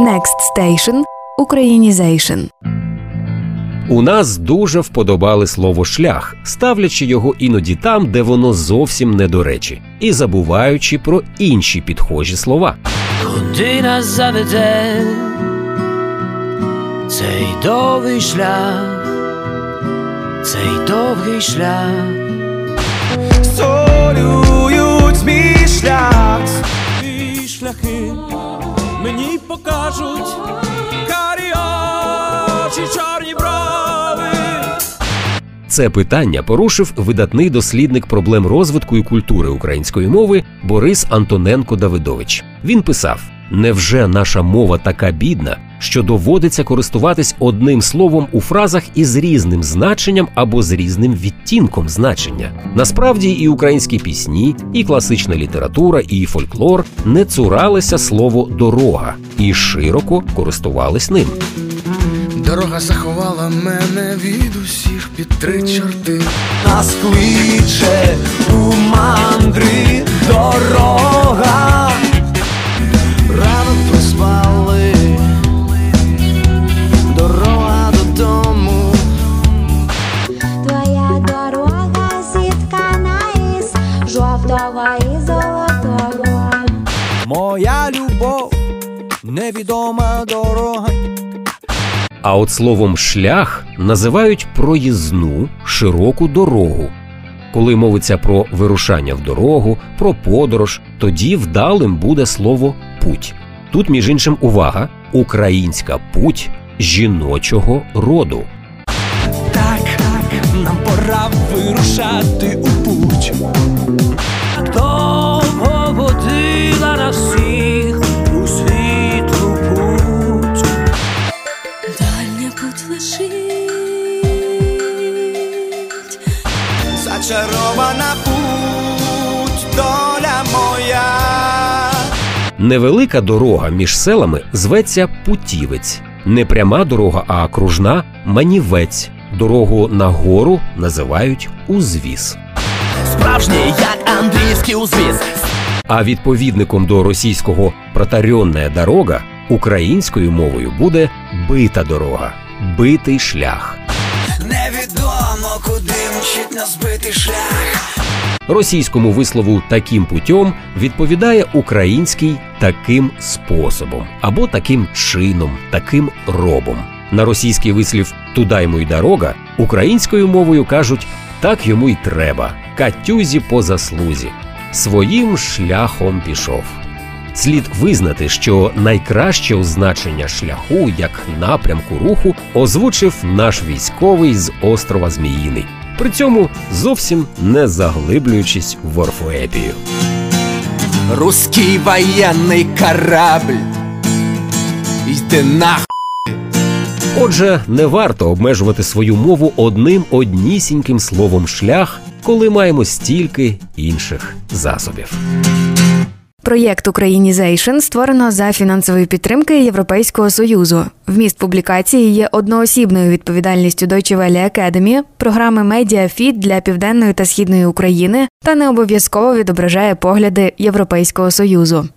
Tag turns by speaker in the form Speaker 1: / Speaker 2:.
Speaker 1: Next Station – Українізейшн.
Speaker 2: У нас дуже вподобали слово шлях, ставлячи його іноді там, де воно зовсім не до речі, і забуваючи про інші підхожі слова.
Speaker 3: Куди нас заведе цей довгий шлях, цей довгий шлях.
Speaker 4: Солюють мій шлях мені покажуть карі очі, чорні брови
Speaker 2: Це питання порушив видатний дослідник проблем розвитку і культури української мови Борис Антоненко Давидович. Він писав: Невже наша мова така бідна, що доводиться користуватись одним словом у фразах із різним значенням або з різним відтінком значення? Насправді і українські пісні, і класична література, і фольклор не цуралися слово дорога і широко користувались ним.
Speaker 5: Дорога заховала мене від усіх під три чорти.
Speaker 4: Нас кличе невідома дорога
Speaker 2: А от словом шлях називають проїзну широку дорогу. Коли мовиться про вирушання в дорогу, про подорож, тоді вдалим буде слово путь. Тут, між іншим, увага, українська путь жіночого роду.
Speaker 4: Так, так, нам пора вирушати у Зачарована путь, доля моя
Speaker 2: Невелика дорога між селами зветься путівець, не пряма дорога, а кружна манівець. Дорогу на гору називають узвіз.
Speaker 4: Справжній, як андрійський узвіз
Speaker 2: А відповідником до російського протарьонна дорога українською мовою буде бита дорога, битий шлях.
Speaker 4: Куди мчить нас битий шлях
Speaker 2: Російському вислову таким путем відповідає український таким способом або таким чином, таким робом. На російський вислів «туда йому й дорога українською мовою кажуть так йому й треба, катюзі по заслузі. Своїм шляхом пішов. Слід визнати, що найкраще означення шляху як напрямку руху озвучив наш військовий з острова Зміїний, при цьому зовсім не заглиблюючись в орфоепію.
Speaker 4: Русский воєнний корабль Йди нах
Speaker 2: Отже, не варто обмежувати свою мову одним однісіньким словом шлях, коли маємо стільки інших засобів.
Speaker 1: Проєкт Українізейшн створено за фінансової підтримки Європейського союзу. Вміст публікації є одноосібною відповідальністю Deutsche Welle Academy, програми MediaFit для південної та східної України та не обов'язково відображає погляди Європейського союзу.